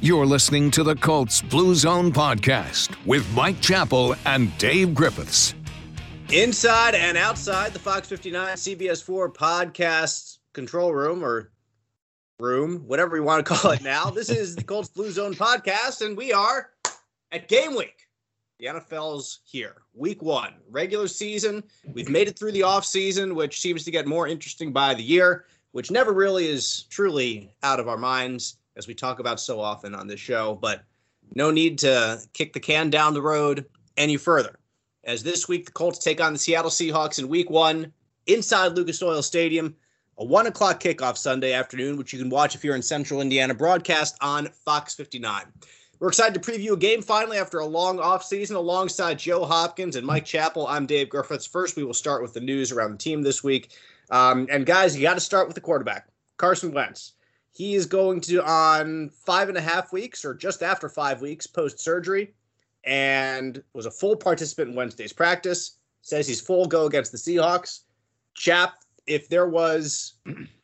You're listening to the Colts Blue Zone podcast with Mike Chappell and Dave Griffiths. Inside and outside the Fox 59 CBS 4 podcast control room or room, whatever you want to call it now. This is the Colts Blue Zone podcast, and we are at game week. The NFL's here. Week one, regular season. We've made it through the off season, which seems to get more interesting by the year, which never really is truly out of our minds as we talk about so often on this show. But no need to kick the can down the road any further. As this week, the Colts take on the Seattle Seahawks in week one inside Lucas Oil Stadium, a one o'clock kickoff Sunday afternoon, which you can watch if you're in central Indiana, broadcast on Fox 59. We're excited to preview a game finally after a long offseason alongside Joe Hopkins and Mike Chappell. I'm Dave Griffiths. First, we will start with the news around the team this week. Um, and guys, you got to start with the quarterback, Carson Wentz. He is going to on five and a half weeks or just after five weeks post surgery and was a full participant in Wednesday's practice. Says he's full go against the Seahawks. Chap, if there was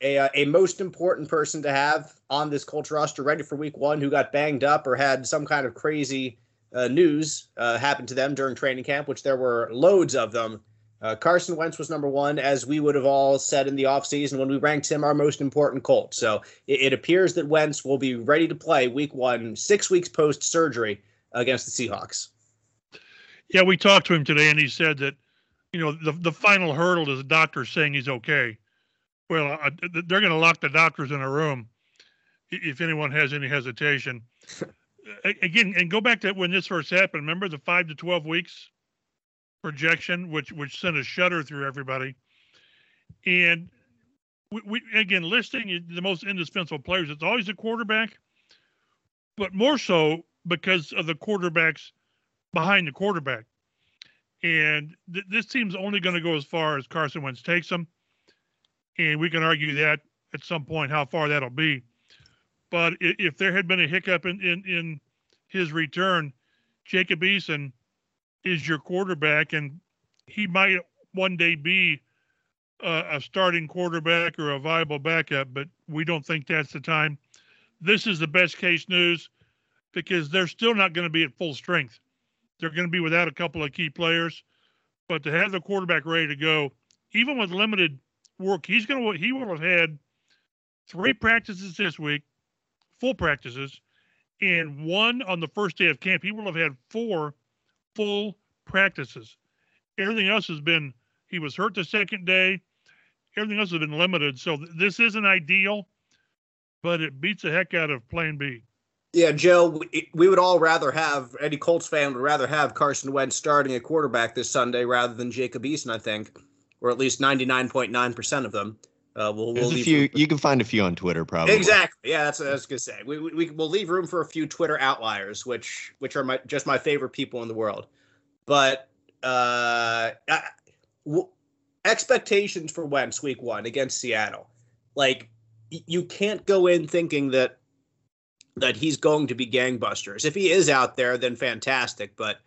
a, uh, a most important person to have on this Colts roster ready for week one who got banged up or had some kind of crazy uh, news uh, happen to them during training camp, which there were loads of them, uh, Carson Wentz was number one, as we would have all said in the offseason when we ranked him our most important Colt. So it, it, appears that Wentz will be ready to play week one, six weeks post surgery against the Seahawks. Yeah, we talked to him today, and he said that, you know, the, the final hurdle is the doctor saying he's okay. Well, uh, they're going to lock the doctors in a room if anyone has any hesitation. Again, and go back to when this first happened. Remember the five to 12 weeks? Projection, which which sent a shudder through everybody. And we, we again listing the most indispensable players. It's always the quarterback, but more so because of the quarterbacks behind the quarterback. And th- this team's only going to go as far as Carson Wentz takes them, and we can argue that at some point how far that'll be. But if there had been a hiccup in in, in his return, Jacob Eason – is your quarterback, and he might one day be a, a starting quarterback or a viable backup, but we don't think that's the time. This is the best case news because they're still not going to be at full strength. They're going to be without a couple of key players, but to have the quarterback ready to go, even with limited work, he's going to he will have had three practices this week, full practices, and one on the first day of camp. He will have had four full practices. Everything else has been he was hurt the second day. Everything else has been limited. So th- this isn't ideal, but it beats the heck out of Plan B. Yeah, Joe, we, we would all rather have any Colts fan would rather have Carson Wentz starting at quarterback this Sunday rather than Jacob Eason, I think, or at least ninety nine point nine percent of them. Uh, we'll, There's we'll a few. you can find a few on Twitter, probably. Exactly. Yeah, that's what I was gonna say. We, we we'll leave room for a few Twitter outliers, which which are my, just my favorite people in the world. But uh, w- expectations for Wentz week one against Seattle, like you can't go in thinking that that he's going to be gangbusters. If he is out there, then fantastic. But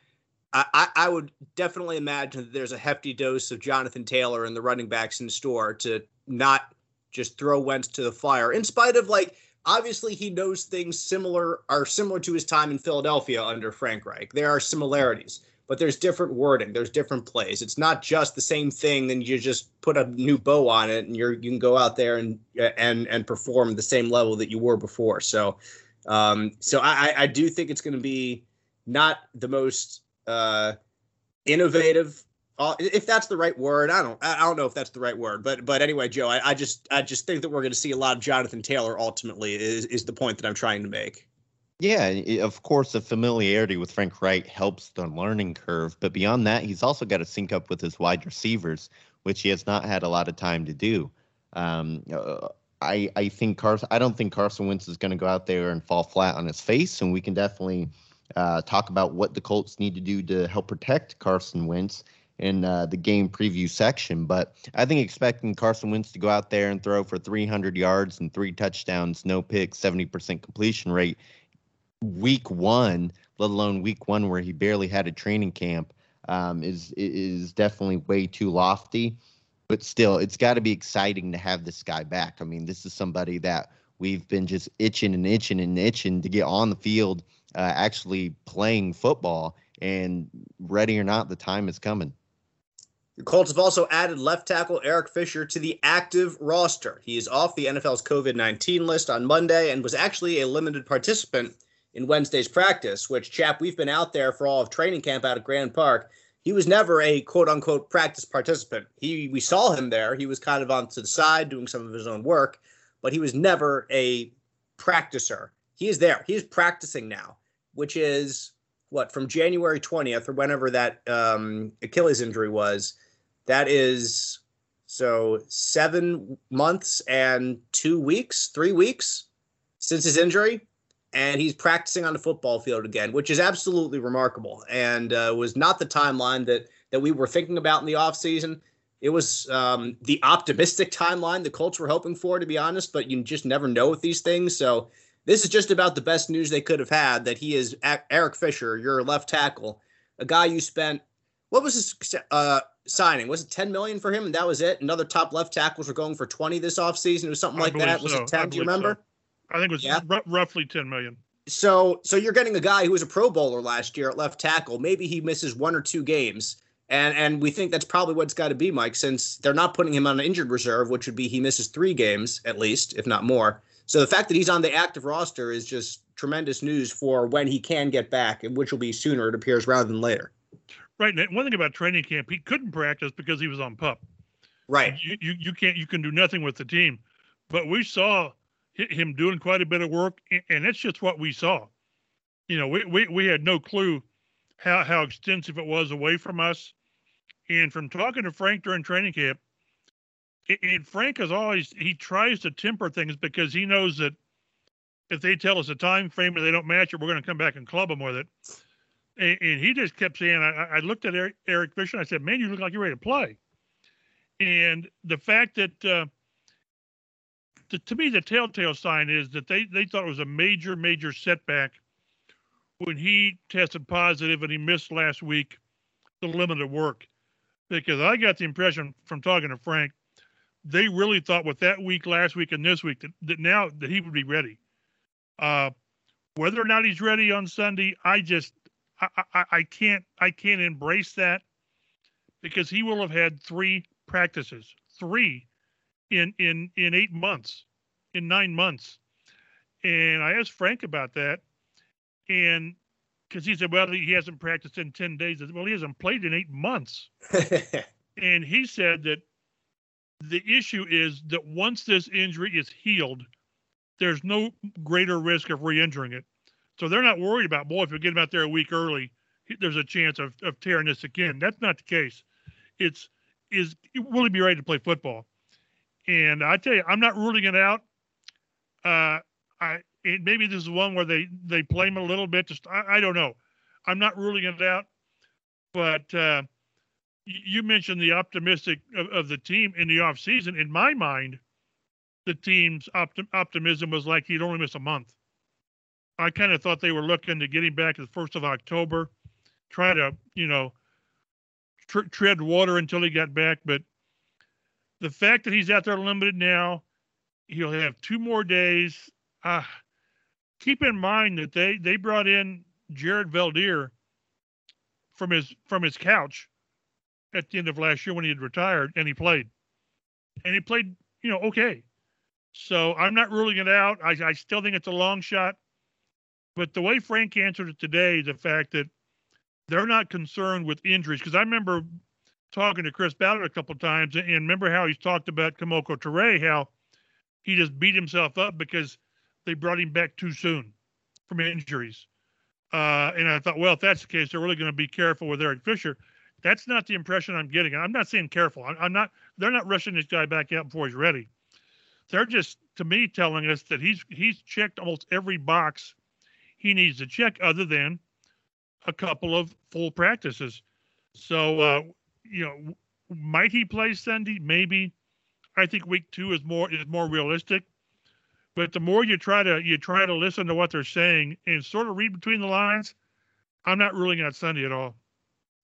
I, I would definitely imagine that there's a hefty dose of Jonathan Taylor and the running backs in store to not just throw Wentz to the fire, in spite of like obviously he knows things similar are similar to his time in Philadelphia under Frank Reich. There are similarities, but there's different wording, there's different plays. It's not just the same thing. Then you just put a new bow on it, and you're you can go out there and and and perform the same level that you were before. So, um, so I I do think it's going to be not the most uh, innovative uh, if that's the right word, I don't I don't know if that's the right word, but but anyway, Joe, I, I just I just think that we're going to see a lot of Jonathan Taylor ultimately is is the point that I'm trying to make. Yeah, of course, the familiarity with Frank Reich helps the learning curve, but beyond that, he's also got to sync up with his wide receivers, which he has not had a lot of time to do. Um, uh, I I think Carson. I don't think Carson Wentz is going to go out there and fall flat on his face, and we can definitely uh, talk about what the Colts need to do to help protect Carson Wentz in uh, the game preview section. But I think expecting Carson Wentz to go out there and throw for 300 yards and three touchdowns, no picks, 70% completion rate, week one, let alone week one where he barely had a training camp, um, is is definitely way too lofty. But still, it's got to be exciting to have this guy back. I mean, this is somebody that we've been just itching and itching and itching to get on the field, uh, actually playing football. And ready or not, the time is coming. The Colts have also added left tackle Eric Fisher to the active roster. He is off the NFL's COVID 19 list on Monday and was actually a limited participant in Wednesday's practice, which, chap, we've been out there for all of training camp out at Grand Park. He was never a quote unquote practice participant. He we saw him there. He was kind of on to the side doing some of his own work, but he was never a practicer. He is there. He is practicing now, which is what from January 20th or whenever that um, Achilles injury was that is so seven months and two weeks, three weeks since his injury. And he's practicing on the football field again, which is absolutely remarkable and uh, was not the timeline that that we were thinking about in the offseason. It was um, the optimistic timeline the Colts were hoping for, to be honest, but you just never know with these things. So this is just about the best news they could have had that he is Eric Fisher, your left tackle, a guy you spent what was his uh, signing? Was it 10 million for him and that was it? Another top left tackles were going for 20 this offseason. It was something like that. Was it 10? Do you remember? So. I think it was yeah. r- roughly 10 million. So so you're getting a guy who was a pro bowler last year at left tackle. Maybe he misses one or two games. And and we think that's probably what it's got to be, Mike, since they're not putting him on an injured reserve, which would be he misses three games at least, if not more. So the fact that he's on the active roster is just tremendous news for when he can get back, and which will be sooner, it appears, rather than later. Right. And one thing about training camp, he couldn't practice because he was on pup. Right. You, you, you can't, you can do nothing with the team. But we saw him doing quite a bit of work, and that's just what we saw. You know, we, we, we had no clue how, how extensive it was away from us. And from talking to Frank during training camp, and Frank is always he tries to temper things because he knows that if they tell us a time frame and they don't match it, we're going to come back and club them with it. And, and he just kept saying, I, I looked at Eric, Eric, Fisher and I said, man, you look like you're ready to play. And the fact that, uh, to, to me, the telltale sign is that they, they thought it was a major, major setback when he tested positive and he missed last week the limited work. Because I got the impression from talking to Frank, they really thought with that week last week and this week that, that now that he would be ready. Uh, whether or not he's ready on Sunday, I just I, I, I can't I can't embrace that because he will have had three practices, three in in in eight months, in nine months. And I asked Frank about that, and because he said, well, he hasn't practiced in ten days. Well, he hasn't played in eight months. and he said that the issue is that once this injury is healed, there's no greater risk of re-injuring it. So they're not worried about, boy, if we get him out there a week early, there's a chance of, of tearing this again. That's not the case. It's is will he be ready to play football? And I tell you, I'm not ruling it out. Uh, I it, maybe this is one where they they play him a little bit. Just I, I don't know. I'm not ruling it out. But uh, you mentioned the optimistic of, of the team in the off season. In my mind, the team's optim- optimism was like he'd only miss a month. I kind of thought they were looking to get him back the first of October, try to you know tr- tread water until he got back. But the fact that he's out there limited now, he'll have two more days. Uh, keep in mind that they they brought in Jared Veldheer from his from his couch at the end of last year when he had retired, and he played, and he played you know okay. So I'm not ruling it out. I, I still think it's a long shot. But the way Frank answered it today, the fact that they're not concerned with injuries, because I remember talking to Chris Ballard a couple times, and remember how he's talked about Kemoko Turay, how he just beat himself up because they brought him back too soon from injuries. Uh, and I thought, well, if that's the case, they're really going to be careful with Eric Fisher. That's not the impression I'm getting. I'm not saying careful. I'm, I'm not. They're not rushing this guy back out before he's ready. They're just, to me, telling us that he's he's checked almost every box he needs to check other than a couple of full practices. So, uh, you know, might he play Sunday? Maybe. I think week two is more is more realistic. But the more you try to you try to listen to what they're saying and sort of read between the lines, I'm not ruling out Sunday at all.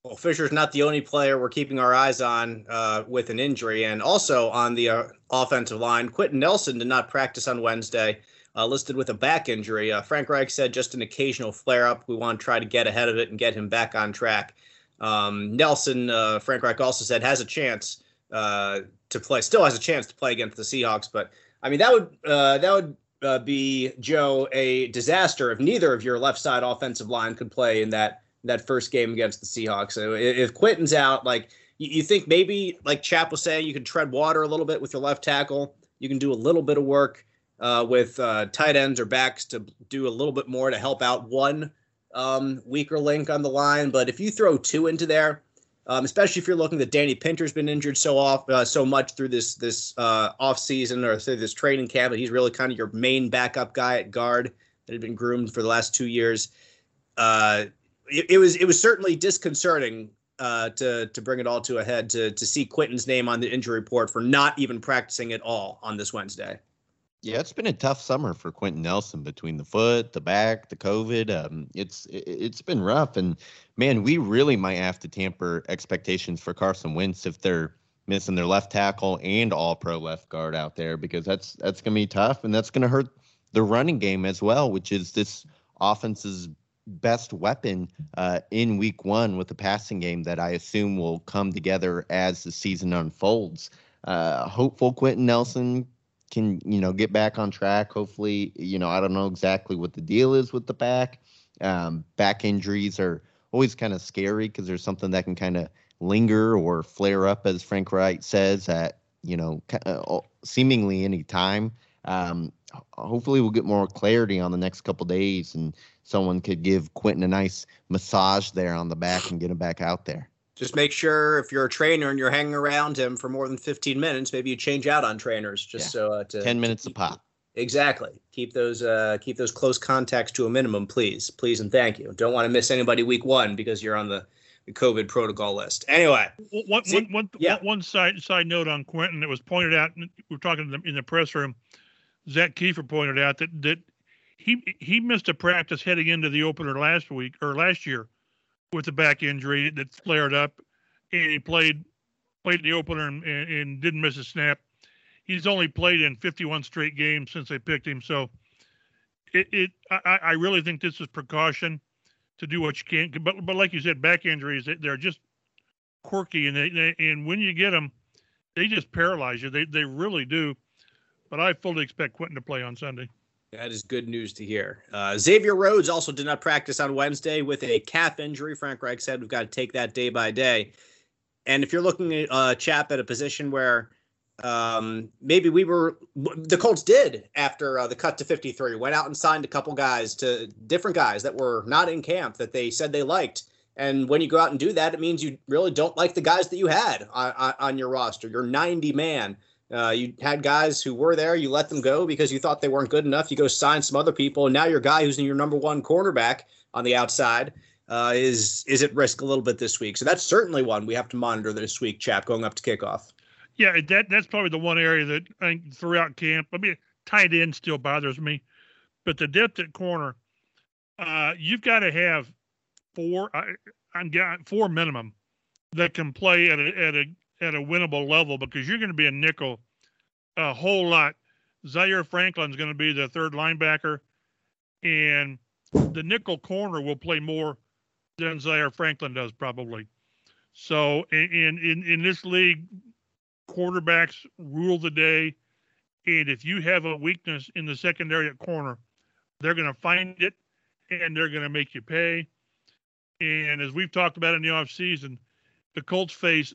Well, Fisher's not the only player we're keeping our eyes on uh, with an injury, and also on the uh, offensive line, Quenton Nelson did not practice on Wednesday, uh, listed with a back injury. Uh, Frank Reich said just an occasional flare-up. We want to try to get ahead of it and get him back on track. Um, Nelson, uh, Frank Reich also said has a chance uh, to play, still has a chance to play against the Seahawks, but I mean that would that would be Joe a disaster if neither of your left side offensive line could play in that that first game against the Seahawks. So if Quenton's out, like you, think maybe like Chap was saying, you can tread water a little bit with your left tackle. You can do a little bit of work uh, with uh, tight ends or backs to do a little bit more to help out one um, weaker link on the line. But if you throw two into there, um, especially if you're looking that Danny Pinter's been injured so off uh, so much through this this uh, off season or through this training camp, and he's really kind of your main backup guy at guard that had been groomed for the last two years. Uh, it, was it was certainly disconcerting uh, to to bring it all to a head to to see Quenton's name on the injury report for not even practicing at all on this Wednesday. Yeah, it's been a tough summer for Quenton Nelson between the foot, the back, the COVID. Um, it's it's been rough, and man, we really might have to tamper expectations for Carson Wentz if they're missing their left tackle and all pro left guard out there because that's that's gonna be tough, and that's gonna hurt the running game as well, which is this offense's best weapon uh, in week one with the passing game that I assume will come together as the season unfolds. Uh, hopeful Quenton Nelson can, you know, get back on track. Hopefully, you know, I don't know exactly what the deal is with the back. Um, back injuries are always kind of scary because there's something that can kind of linger or flare up, as Frank Reich says, at, you know, uh, seemingly any time. Um, hopefully we'll get more clarity on the next couple days and someone could give Quenton a nice massage there on the back and get him back out there. Just make sure if you're a trainer and you're hanging around him for more than 15 minutes, maybe you change out on trainers just yeah. so uh, to 10 minutes to keep, a pop. Exactly. Keep those uh, keep those close contacts to a minimum, please, please, and thank you. Don't want to miss anybody week one because you're on the, the COVID protocol list. Anyway, one, one, one, yeah. one side side note on Quenton It was pointed out. We were talking in the press room. Zak Keefer pointed out that that he he missed a practice heading into the opener last week or last year with a back injury that flared up, and he played played the opener and, and, didn't miss a snap. He's only played in 51 straight games since they picked him, so it, it I, I really think this is precaution to do what you can. But but like you said, back injuries they're just quirky, and they, and when you get them, they just paralyze you. They they really do. But I fully expect Quenton to play on Sunday. That is good news to hear. Uh, Xavier Rhodes also did not practice on Wednesday with a calf injury. Frank Reich said we've got to take that day by day. And if you're looking at uh, Chap at a position where um, maybe we were, the Colts did after uh, the cut to 53, went out and signed a couple guys to different guys that were not in camp that they said they liked. And when you go out and do that, it means you really don't like the guys that you had on, on your roster. You're 90 man. Uh, you had guys who were there, you let them go because you thought they weren't good enough. You go sign some other people, and now your guy who's in your number one cornerback on the outside uh, is is at risk a little bit this week. So that's certainly one we have to monitor this week, chap, going up to kickoff. Yeah, that that's probably the one area that I think throughout camp. I mean, tight end still bothers me, but the depth at corner, uh, you've got to have four. I, I'm got four minimum that can play at a at a at a winnable level because you're going to be a nickel a whole lot. Zaire Franklin's going to be the third linebacker, and the nickel corner will play more than Zaire Franklin does probably. So in in in this league, quarterbacks rule the day, and if you have a weakness in the secondary at corner, they're going to find it and they're going to make you pay. And as we've talked about in the offseason, the Colts face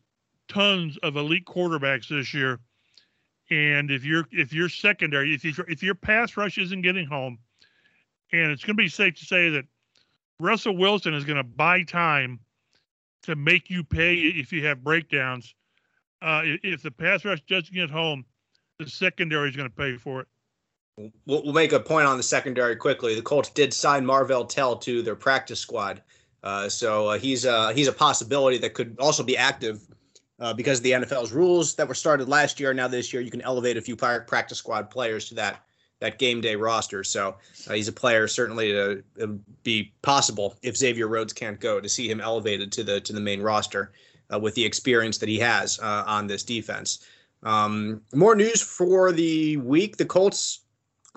tons of elite quarterbacks this year. And if you're if you're secondary, if you if your pass rush isn't getting home, and it's going to be safe to say that Russell Wilson is going to buy time to make you pay if you have breakdowns. Uh, if the pass rush doesn't get home, the secondary is going to pay for it. We'll, we'll, make a point on the secondary quickly. The Colts did sign Marvell Tell to their practice squad, uh, so uh, he's uh, he's a possibility that could also be active uh, because of the NFL's rules that were started last year. Now this year, you can elevate a few practice squad players to that that game day roster. So uh, he's a player certainly to be possible if Xavier Rhodes can't go to see him elevated to the to the main roster uh, with the experience that he has uh, on this defense. Um, more news for the week: the Colts,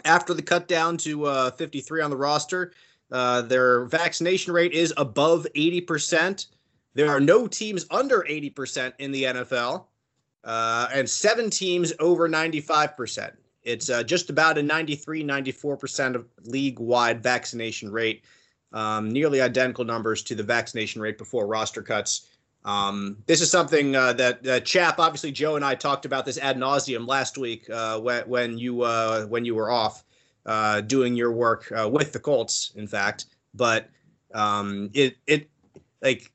after the cut down to uh, 53 on the roster, uh, their vaccination rate is above 80 percent. There are no teams under 80 percent in the NFL, and seven teams over 95 percent. It's uh, just about a 93, 94% of league wide vaccination rate, um, nearly identical numbers to the vaccination rate before roster cuts. Um, this is something uh, that uh, Chap, obviously Joe and I talked about this ad nauseum last week uh, when, when you uh, when you were off uh, doing your work uh, with the Colts, in fact. But um, it it like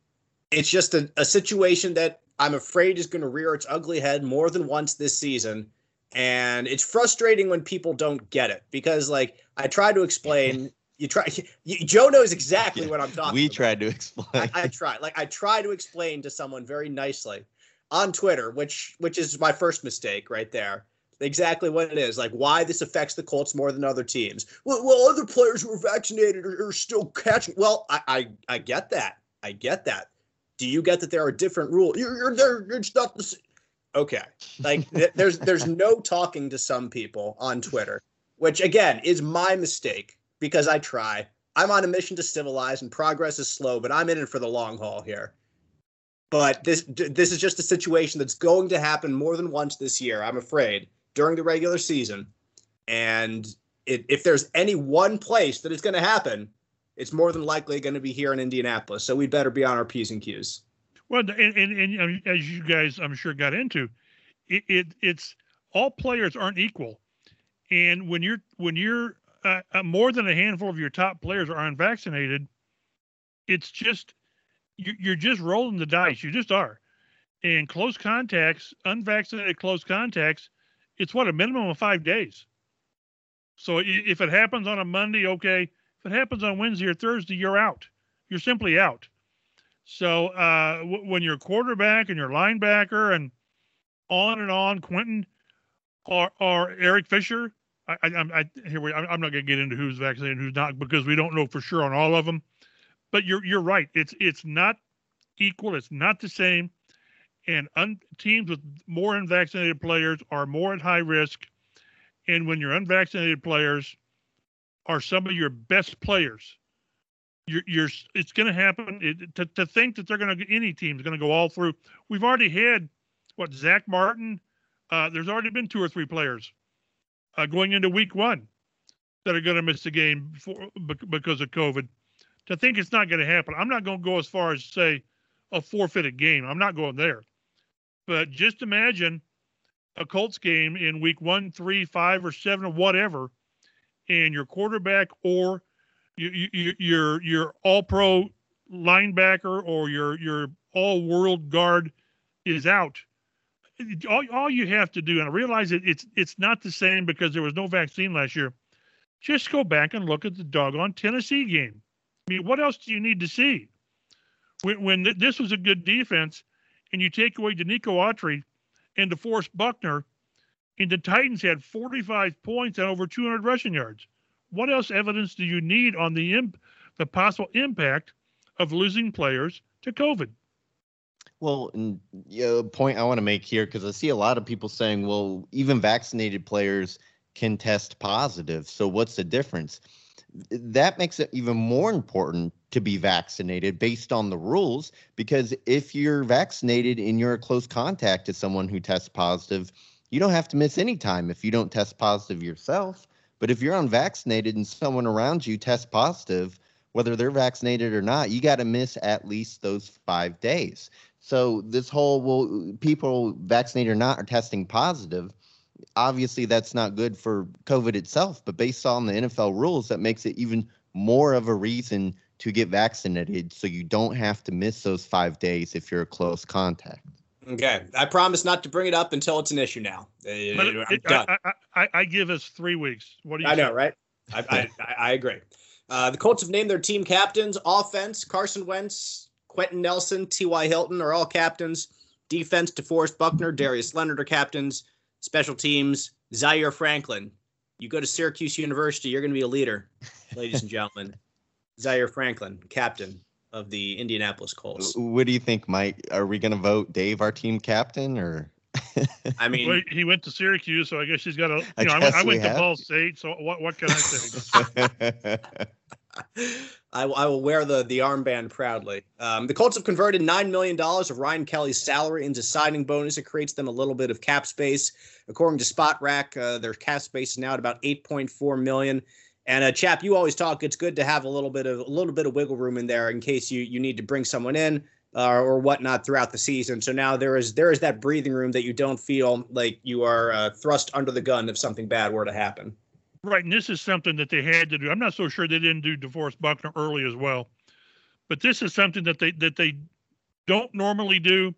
it's just a, a situation that I'm afraid is going to rear its ugly head more than once this season. And it's frustrating when people don't get it because like i try to explain you try you, joe knows exactly yeah, what i'm talking we about. tried to explain. I, I try like i try to explain to someone very nicely on twitter which which is my first mistake right there exactly what it is like why this affects the colts more than other teams. Well, well other players who are vaccinated are, are still catching well I, I i get that. I get that do you get that there are different rules? You're, you're there it's not the same okay like there's there's no talking to some people on twitter which again is my mistake because i try. I'm on a mission to civilize and progress is slow but i'm in it for the long haul here. But this this is just a situation that's going to happen more than once this year i'm afraid during the regular season. And it, if there's any one place that it's going to happen it's more than likely going to be here in indianapolis so we'd better be on our p's and q's well, and, and, and as you guys, I'm sure, got into, it, it it's all players aren't equal, and when you're when you're uh, uh, more than a handful of your top players are unvaccinated, it's just you're just rolling the dice. You just are. And close contacts, unvaccinated close contacts, it's what a minimum of five days. So if it happens on a Monday, okay. It happens on Wednesday or Thursday, you're out. You're simply out. So uh, w- when your quarterback and your linebacker and on and on, Quenton or, or Eric Fisher, I, I, I here we, I'm not going to get into who's vaccinated who's not because we don't know for sure on all of them. But you're you're right. It's it's not equal. It's not the same. And un, teams with more unvaccinated players are more at high risk. And when you're unvaccinated players are some of your best players, you're, you're it's going to happen. It, to, to think that they're going to any team is going to go all through. We've already had what Zack Martin. Uh, there's already been two or three players uh, going into week one that are going to miss the game for, because of COVID. To think it's not going to happen, I'm not going to go as far as say a forfeited game. I'm not going there. But just imagine a Colts game in week one, three, five, or seven, or whatever, and your quarterback or you, you, your your all pro linebacker or your your all world guard is out. All, all you have to do, and I realize it, it's it's not the same because there was no vaccine last year. Just go back and look at the doggone Tennessee game. I mean, what else do you need to see? When, when this was a good defense, and you take away Denico Autry and DeForest Buckner, and the Titans had 45 points and over 200 rushing yards what else evidence do you need on the imp- the possible impact of losing players to COVID? Well, and, you uh, point I want to make here because I see a lot of people saying, well, even vaccinated players can test positive. So what's the difference? That makes it even more important to be vaccinated based on the rules because if you're vaccinated and you're a close contact to someone who tests positive, you don't have to miss any time if you don't test positive yourself. But if you're unvaccinated and someone around you tests positive, whether they're vaccinated or not, you got to miss at least those five days. So this whole well, people vaccinated or not are testing positive. Obviously, that's not good for COVID itself, but based on the NFL rules, that makes it even more of a reason to get vaccinated, so you don't have to miss those five days if you're a close contact. Okay, I promise not to bring it up until it's an issue. Now, uh, it, I, I, I, give us three weeks. What do you? I know, right? I, I, I agree. Uh, the Colts have named their team captains. Offense: Carson Wentz, Quenton Nelson, T.Y. Hilton are all captains. Defense: DeForest Buckner, Darius Leonard are captains. Special teams: Zaire Franklin, You go to Syracuse University, you're going to be a leader, ladies and gentlemen. Zaire Franklin, captain of the Indianapolis Colts. What do you think, Mike? Are we going to vote Dave our team captain or? I mean, Well, he went to Syracuse, so I guess he's got a. You I know, I, went- I went to Ball. State, so what? What can I say? I, will- I will wear the the armband proudly. Um, the Colts have converted nine million dollars of Ryan Kelly's salary into signing bonus. It creates them a little bit of cap space. According to Spotrac, uh, their cap space is now at about eight point four million. And uh, chap, you always talk. It's good to have a little bit of a little bit of wiggle room in there in case you you need to bring someone in uh, or whatnot throughout the season. So now there is there is that breathing room that you don't feel like you are uh, thrust under the gun if something bad were to happen. Right, and this is something that they had to do. I'm not so sure they didn't do DeForest Buckner early as well, but this is something that they that they don't normally do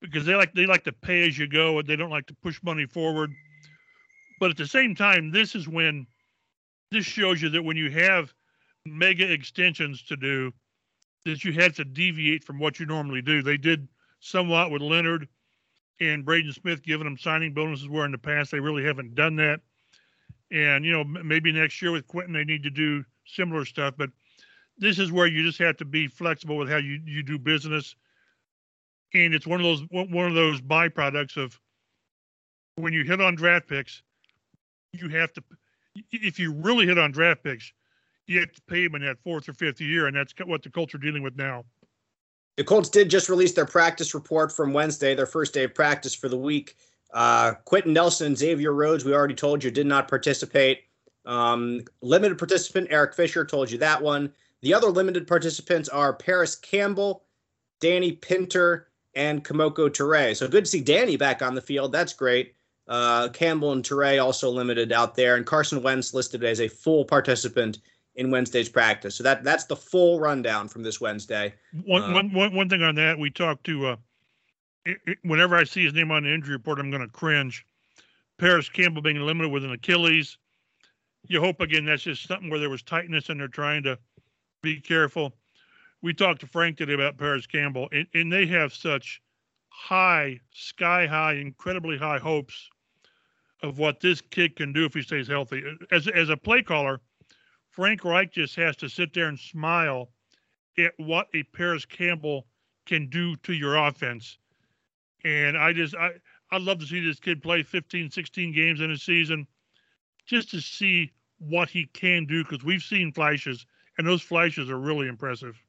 because they like they like to pay as you go and they don't like to push money forward. But at the same time, this is when this shows you that when you have mega extensions to do, that you have to deviate from what you normally do. They did somewhat with Leonard and Braden Smith giving them signing bonuses where in the past they really haven't done that and you know maybe next year with Quenton they need to do similar stuff. But this is where you just have to be flexible with how you you do business, and it's one of those one of those byproducts of when you hit on draft picks, you have to if you really hit on draft picks, you have to pay them in that fourth or fifth year, and that's what the Colts are dealing with now. The Colts did just release their practice report from Wednesday, their first day of practice for the week. Uh, Quenton Nelson, Xavier Rhodes, we already told you, did not participate. Um, limited participant Eric Fisher told you that one. The other limited participants are Parris Campbell, Danny Pinter, and Kemoko Turay. So good to see Danny back on the field. That's great. Uh, Campbell and Turay also limited out there, and Carson Wentz listed as a full participant in Wednesday's practice. So that that's the full rundown from this Wednesday. One, Uh, one, one, one thing on that, we talked to, uh, it, it- whenever I see his name on the injury report, I'm going to cringe. Parris Campbell being limited with an Achilles. You hope again that's just something where there was tightness and they're trying to be careful. We talked to Frank today about Parris Campbell, and, and they have such high, sky high, incredibly high hopes of what this kid can do if he stays healthy. As as a play caller, Frank Reich just has to sit there and smile at what a Parris Campbell can do to your offense. And I just I I'd love to see this kid play 15, 16 games in a season just to see what he can do because we've seen flashes and those flashes are really impressive.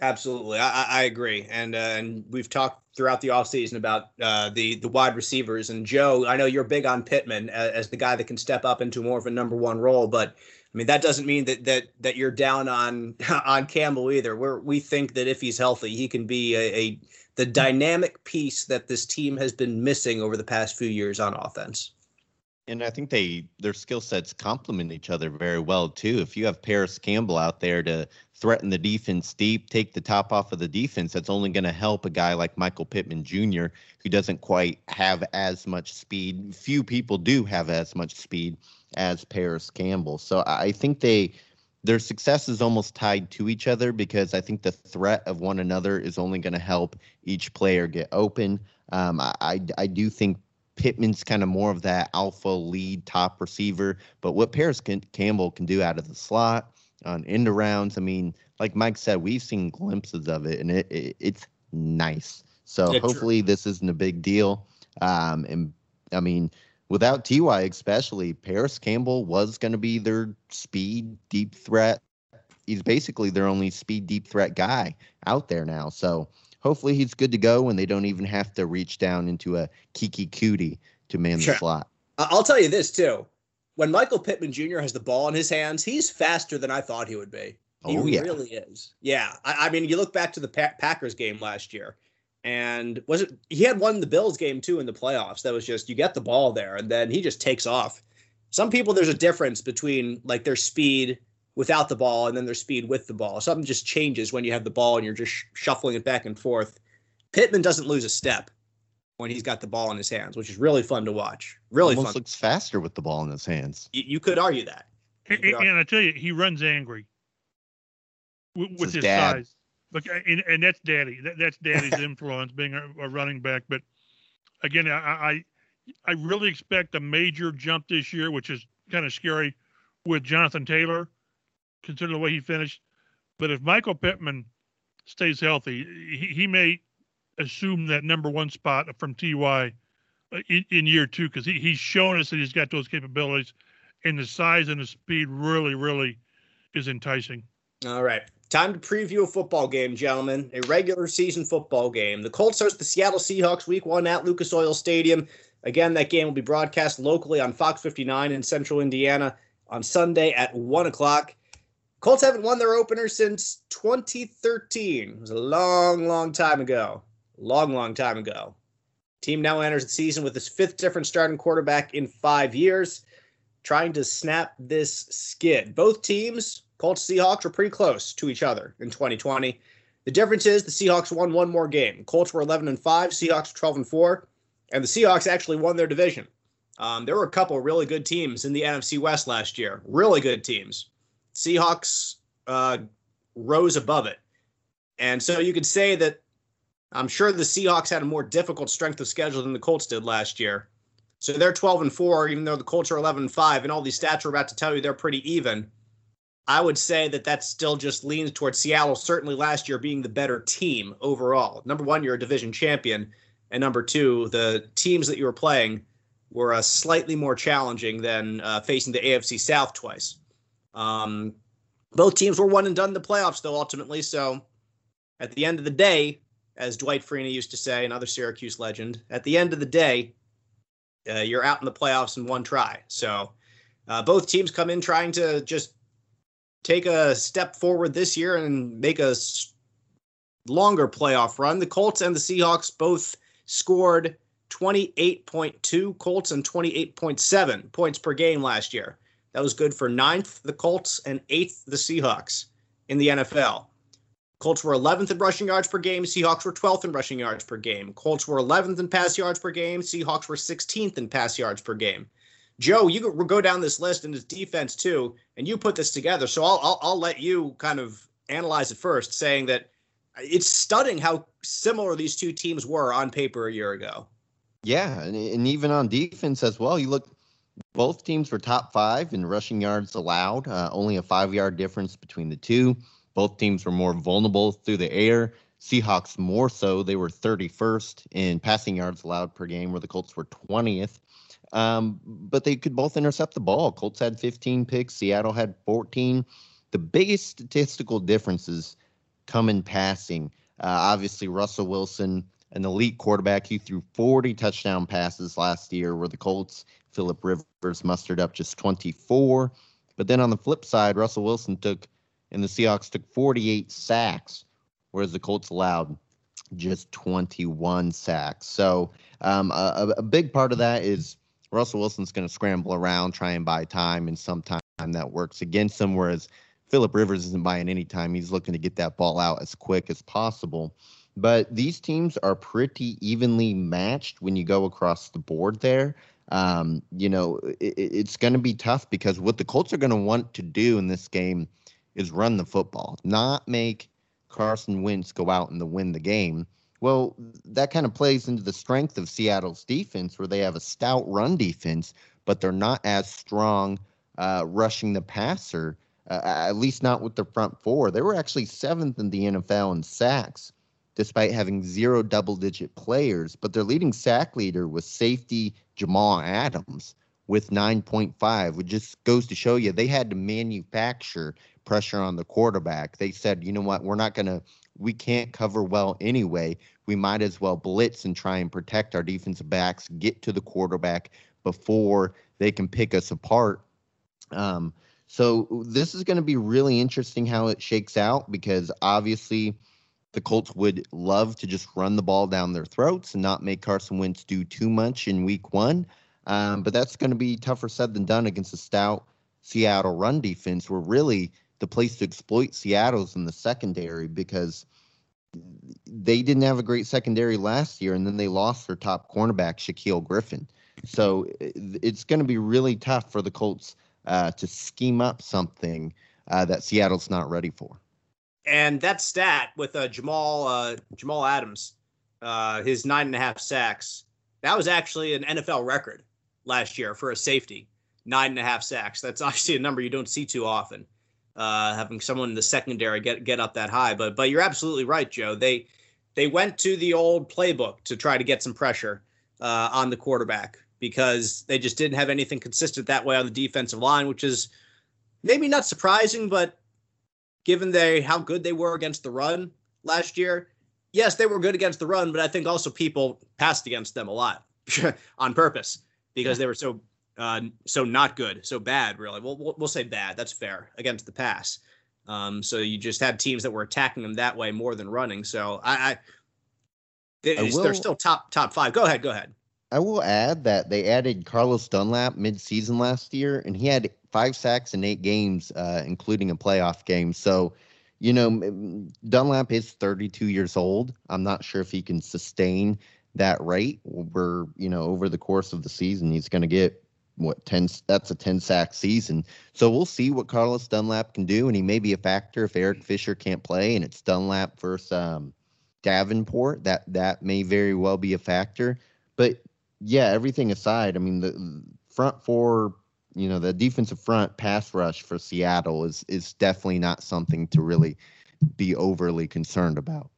Absolutely, I, I- agree, and uh, and we've talked throughout the offseason about uh, the the wide receivers. And Joe, I know you're big on Pittman as, as the guy that can step up into more of a number one role, but I mean that doesn't mean that that that you're down on on Campbell either. We're we think that if he's healthy, he can be a, a the dynamic piece that this team has been missing over the past few years on offense. And I think they their skill sets complement each other very well too. If you have Parris Campbell out there to threaten the defense deep, take the top off of the defense, that's only going to help a guy like Michael Pittman Jr., who doesn't quite have as much speed. Few people do have as much speed as Parris Campbell. So I think they their success is almost tied to each other because I think the threat of one another is only going to help each player get open. Um, I, I I do think Pittman's kind of more of that alpha lead top receiver. But what Parris can, Campbell can do out of the slot on end rounds, I mean, like Mike said, we've seen glimpses of it, and it, it it's nice. So Yeah, true. hopefully this isn't a big deal. Um, and I mean, without Ty especially, Parris Campbell was going to be their speed deep threat. He's basically their only speed deep threat guy out there now. So hopefully he's good to go and they don't even have to reach down into a Keke Coutee to man Sure. the slot. I'll tell you this too: when Michael Pittman Jr. has the ball in his hands, he's faster than I thought he would be. He Oh, yeah. really is. Yeah. I, I mean, you look back to the pa- Packers game last year, and was it he had won the Bills game too in the playoffs? That was just you get the ball there, and then he just takes off. Some people there's a difference between like their speed without the ball and then their speed with the ball. Something just changes when you have the ball and you're just shuffling it back and forth. Pittman doesn't lose a step when he's got the ball in his hands, which is really fun to watch. Really Almost fun. looks faster with the ball in his hands. You, you could argue that. You And, could argue- and I tell you, he runs angry with, with his his size. Look, and, and that's daddy. That, that's daddy's influence being a, a running back. But again, I, I I really expect a major jump this year, which is kind of scary with Jonathan Taylor, considering the way he finished. But if Michael Pittman stays healthy, he, he may assume that number one spot from TY in, in year two because he, he's shown us that he's got those capabilities, and the size and the speed really, really is enticing. All right. Time to preview a football game, gentlemen. A regular season football game. The Colts host the Seattle Seahawks week one at Lucas Oil Stadium. Again, that game will be broadcast locally on Fox 59 in central Indiana on Sunday at 1 o'clock. Colts haven't won their opener since 2013. It was a long, long time ago. Long, long time ago. Team now enters the season with its fifth different starting quarterback in five years, trying to snap this skid. Both teams, Colts Seahawks, were pretty close to each other in 2020. The difference is the Seahawks won one more game. Colts were 11 and 5, Seahawks 12 and 4, and the Seahawks actually won their division. Um, there were a couple really good teams in the NFC West last year, really good teams. Seahawks uh, rose above it. And so you could say that I'm sure the Seahawks had a more difficult strength of schedule than the Colts did last year. So they're 12 and 4, even though the Colts are 11 and 5, and all these stats we're about to tell you they're pretty even. I would say that that still just leans towards Seattle, certainly last year being the better team overall. Number one, you're a division champion. And number two, the teams that you were playing were uh, slightly more challenging than uh, facing the AFC South twice. Um, both teams were one and done in the playoffs, though, ultimately. So at the end of the day, as Dwight Freeney used to say, another Syracuse legend, at the end of the day, uh, you're out in the playoffs in one try. So uh, both teams come in trying to just take a step forward this year and make a longer playoff run. The Colts and the Seahawks both scored 28.2 Colts and 28.7 points per game last year. That was good for ninth, the Colts, and eighth, the Seahawks in the NFL. Colts were 11th in rushing yards per game. Seahawks were 12th in rushing yards per game. Colts were 11th in pass yards per game. Seahawks were 16th in pass yards per game. Joe, you go down this list and his defense too, and you put this together. So I'll, I'll, I'll let you kind of analyze it first, saying that it's stunning how similar these two teams were on paper a year ago. Yeah, and, and even on defense as well. You look, both teams were top five in rushing yards allowed, uh, only a five yard difference between the two. Both teams were more vulnerable through the air. Seahawks more so. They were 31st in passing yards allowed per game, where the Colts were 20th. Um, but they could both intercept the ball. Colts had 15 picks, Seattle had 14. The biggest statistical differences come in passing. Uh, obviously, Russell Wilson, an elite quarterback, he threw 40 touchdown passes last year, where the Colts, Philip Rivers, mustered up just 24. But then on the flip side, Russell Wilson took, and the Seahawks took 48 sacks, whereas the Colts allowed just 21 sacks. So um, a, a big part of that is Russell Wilson's going to scramble around, try and buy time, and sometime that works against him. Whereas Philip Rivers isn't buying any time; he's looking to get that ball out as quick as possible. But these teams are pretty evenly matched when you go across the board there. Um, you know, it, it's going to be tough because what the Colts are going to want to do in this game is run the football, not make Carson Wentz go out and win the game. Well, that kind of plays into the strength of Seattle's defense, where they have a stout run defense, but they're not as strong uh, rushing the passer, uh, at least not with the front four. They were actually seventh in the NFL in sacks, despite having zero double digit players. But their leading sack leader was safety Jamal Adams with 9.5, which just goes to show you they had to manufacture pressure on the quarterback. They said, you know what, we're not going to we can't cover well anyway. We might as well blitz and try and protect our defensive backs, get to the quarterback before they can pick us apart. Um, so this is going to be really interesting how it shakes out because obviously the Colts would love to just run the ball down their throats and not make Carson Wentz do too much in week one. Um, but that's going to be tougher said than done against a stout Seattle run defense where really – the place to exploit Seattle's in the secondary because they didn't have a great secondary last year, and then they lost their top cornerback, Shaquill Griffin. So it's going to be really tough for the Colts uh, to scheme up something uh, that Seattle's not ready for. And that stat with uh, Jamal uh, Jamal Adams, uh, his nine and a half sacks, that was actually an NFL record last year for a safety. nine and a half sacks. That's obviously a number you don't see too often. Uh, having someone in the secondary get get up that high, but but you're absolutely right, Joe. They they went to the old playbook to try to get some pressure uh, on the quarterback because they just didn't have anything consistent that way on the defensive line, which is maybe not surprising, but given they how good they were against the run last year, yes, they were good against the run, but I think also people passed against them a lot on purpose because they were so uh, so not good, so bad. Really, we'll, we'll, we'll say bad. That's fair against the pass. Um, so you just had teams that were attacking them that way more than running. So I, I, they, I will- they're still top top five. Go ahead, go ahead. I will add that they added Carlos Dunlap mid-season last year, and he had five sacks in eight games, uh, including a playoff game. So, you know, Dunlap is 32 years old. I'm not sure if he can sustain that rate. Where you know, over the course of the season, he's going to get what 10. That's a 10 sack season. So we'll see what Carlos Dunlap can do, and he may be a factor if Eric Fisher can't play, and it's Dunlap versus um, Davenport. That that may very well be a factor. But yeah, everything aside, I mean the front four, you know, the defensive front pass rush for Seattle is is definitely not something to really be overly concerned about.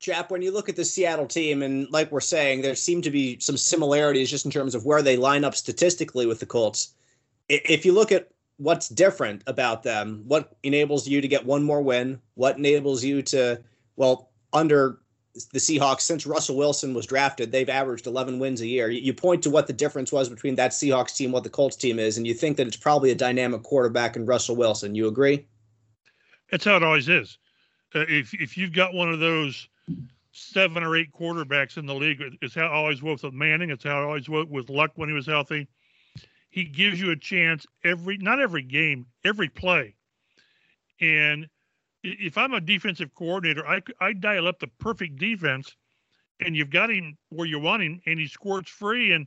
Chap, when you look at the Seattle team, and like we're saying, there seem to be some similarities just in terms of where they line up statistically with the Colts. If you look at what's different about them, what enables you to get one more win, what enables you to, well, under the Seahawks, since Russell Wilson was drafted, they've averaged 11 wins a year. You point to what the difference was between that Seahawks team, what the Colts team is, and you think that it's probably a dynamic quarterback in Russell Wilson. You agree? That's how it always is. Uh, if if you've got one of those seven or eight quarterbacks in the league, it's how it always was with Manning. It's how it always was with Luck when he was healthy. He gives you a chance every not every game, every play. And if I'm a defensive coordinator, I I dial up the perfect defense, and you've got him where you want him, and he squirts free, and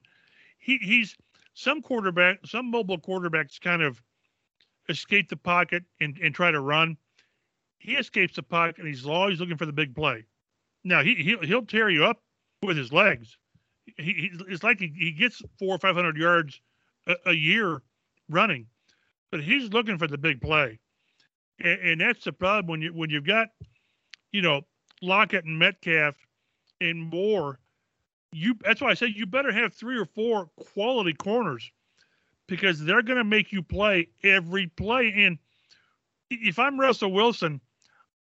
he he's some quarterback, some mobile quarterbacks kind of escape the pocket and, and try to run he escapes the pocket and he's always looking for the big play. Now he he'll, he'll tear you up with his legs. He, he it's like he, he gets four or five hundred yards a, a year running, but he's looking for the big play, and, and that's the problem when you when you've got, you know, Lockett and Metcalf and more. You that's why I say you better have three or four quality corners because they're going to make you play every play. And if I'm Russell Wilson,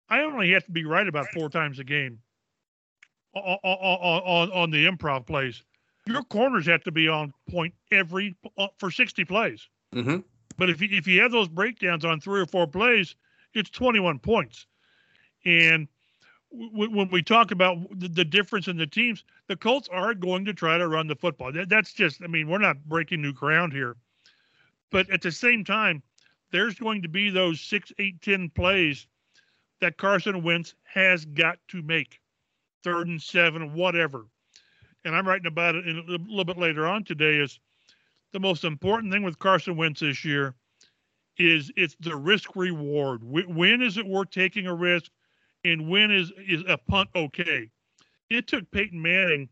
I only have to be right about four times a game on, on, on, the improv plays. Your corners have to be on point every uh, for 60 plays. Mm-hmm. But if you, if you have those breakdowns on three or four plays, it's 21 points. And w- when we talk about the, the difference in the teams, the Colts are going to try to run the football. That, that's just, I mean, we're not breaking new ground here. But at the same time, there's going to be those six, eight, ten plays that Carson Wentz has got to make, third and seven, whatever. And I'm writing about it in a little bit later on today. Is the most important thing with Carson Wentz this year is it's the risk reward. When is it worth taking a risk, and when is is a punt okay? It took Peyton Manning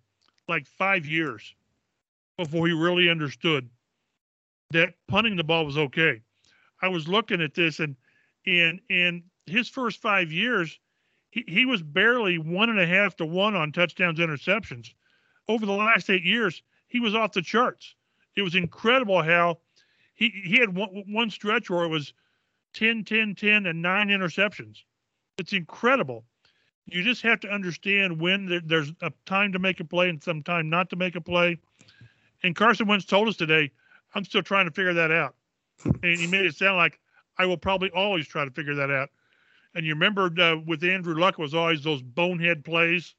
like five years before he really understood that punting the ball was okay. I was looking at this and and and his first five years, he, he was barely one and a half to one on touchdowns interceptions. Over the last eight years, he was off the charts. It was incredible how he, he had one, one stretch where it was 10, 10, 10, and nine interceptions. It's incredible. You just have to understand when there, there's a time to make a play and some time not to make a play. And Carson Wentz told us today, I'm still trying to figure that out. and he made it sound like I will probably always try to figure that out. And you remember uh, with Andrew Luck was always those bonehead plays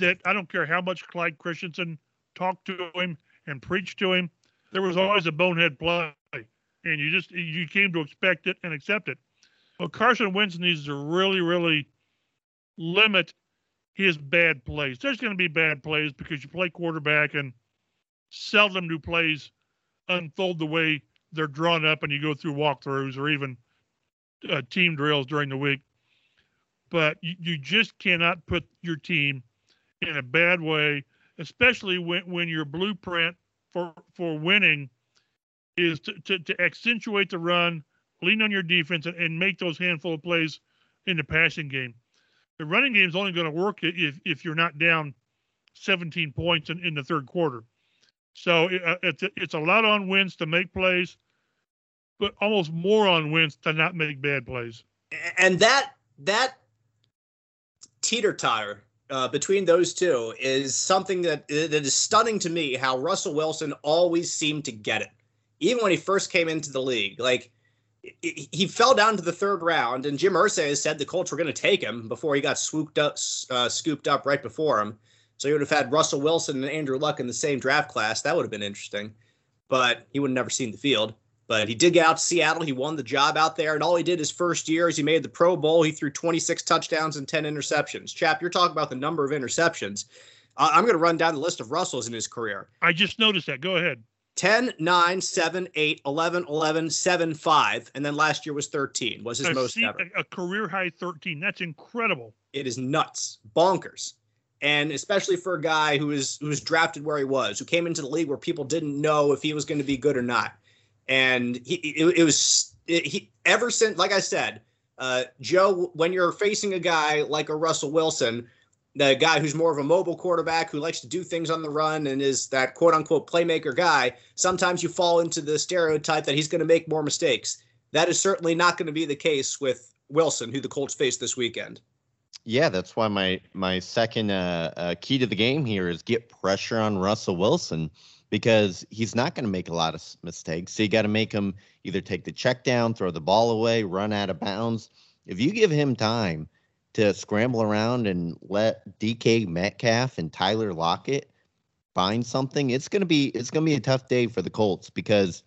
that I don't care how much Clyde Christensen talked to him and preached to him, there was always a bonehead play, and you just you came to expect it and accept it. Well, Carson Wentz needs to really, really limit his bad plays. There's going to be bad plays because you play quarterback, and seldom do plays unfold the way they're drawn up, and you go through walkthroughs or even uh, team drills during the week. But you, you just cannot put your team in a bad way, especially when, when your blueprint for for winning is to, to, to accentuate the run, lean on your defense, and, and make those handful of plays in the passing game. The running game is only going to work if if you're not down 17 points in, in the third quarter. So it, uh, it's it's a lot on Wentz to make plays, but almost more on Wentz to not make bad plays. And that that teeter totter uh, between those two is something that that is stunning to me. How Russell Wilson always seemed to get it, even when he first came into the league. Like he fell down to the third round, and Jim Irsay said the Colts were going to take him before he got swooped up, uh, scooped up right before him. So he would have had Russell Wilson and Andrew Luck in the same draft class. That would have been interesting, but he would have never seen the field. But he did get out to Seattle. He won the job out there, and all he did his first year is he made the Pro Bowl. He threw 26 touchdowns and 10 interceptions. Chap, you're talking about the number of interceptions. Uh, I'm going to run down the list of Russell's in his career. I just noticed that. Go ahead. 10, 9, 7, 8, 11, 11, 7, 5. And then last year was 13, was his a most se- ever. A career high 13. That's incredible. It is nuts, bonkers. And especially for a guy who was who was drafted where he was, who came into the league where people didn't know if he was going to be good or not. And he it, it was he ever since like I said, uh, Joe, when you're facing a guy like a Russell Wilson, the guy who's more of a mobile quarterback who likes to do things on the run and is that quote unquote playmaker guy, sometimes you fall into the stereotype that he's going to make more mistakes. That is certainly not going to be the case with Wilson, who the Colts face this weekend. Yeah, that's why my my second uh, uh, key to the game here is get pressure on Russell Wilson because he's not going to make a lot of mistakes. So you got to make him either take the check down, throw the ball away, run out of bounds. If you give him time to scramble around and let DK Metcalf and Tyler Lockett find something, it's gonna be it's gonna be a tough day for the Colts because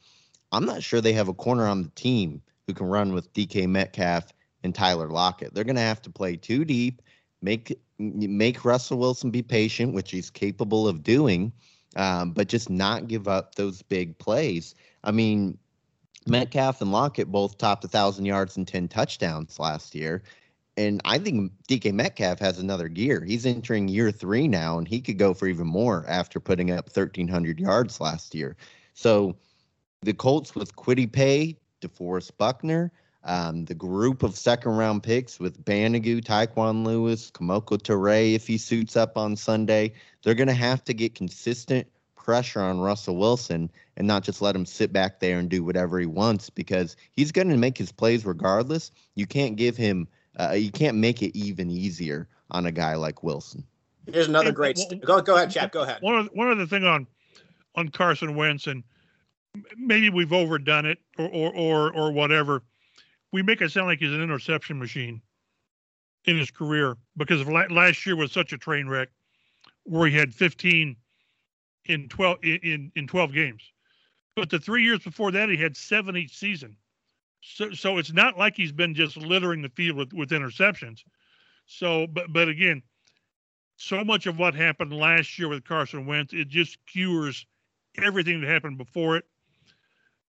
I'm not sure they have a corner on the team who can run with DK Metcalf and Tyler Lockett. They're gonna have to play too deep, make make Russell Wilson be patient, which he's capable of doing, um, but just not give up those big plays. I mean, Metcalf and Lockett both topped a thousand yards and ten touchdowns last year and I think DK Metcalf has another gear. He's entering year three now, and he could go for even more after putting up 1,300 yards last year. So the Colts with Kwity Paye, DeForest Buckner, um, the group of second round picks with Banogu, Tyquan Lewis, Kemoko Turay, if he suits up on Sunday, they're going to have to get consistent pressure on Russell Wilson and not just let him sit back there and do whatever he wants because he's going to make his plays regardless. You can't give him – uh, you can't make it even easier on a guy like Wilson. Here's another great. St- go go ahead, chap. Go ahead. One other, one other thing on on Carson Wentz, and maybe we've overdone it or or or, or whatever. We make it sound like he's an interception machine in his career because last year was such a train wreck, where he had 15 in 12 in in 12 games. But the three years before that, he had seven each season. So, so it's not like he's been just littering the field with, with interceptions. So, but but again, so much of what happened last year with Carson Wentz, it just cures everything that happened before it.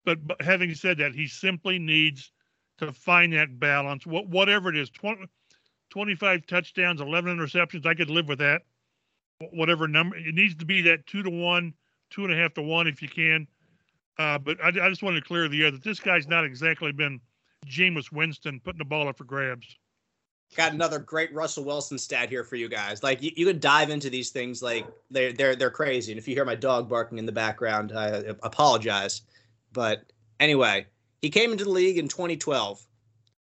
But, but having said that, he simply needs to find that balance. What whatever it is, 20, 25 touchdowns, 11 interceptions, I could live with that. Whatever number, it needs to be that two to one, two and a half to one if you can. Uh, but I, I, just wanted to clear the air that this guy's not exactly been Jameis Winston putting the ball up for grabs. Got another great Russell Wilson stat here for you guys. Like you, you could dive into these things like they're they're they're crazy. And if you hear my dog barking in the background, I apologize. But anyway, he came into the league in 2012.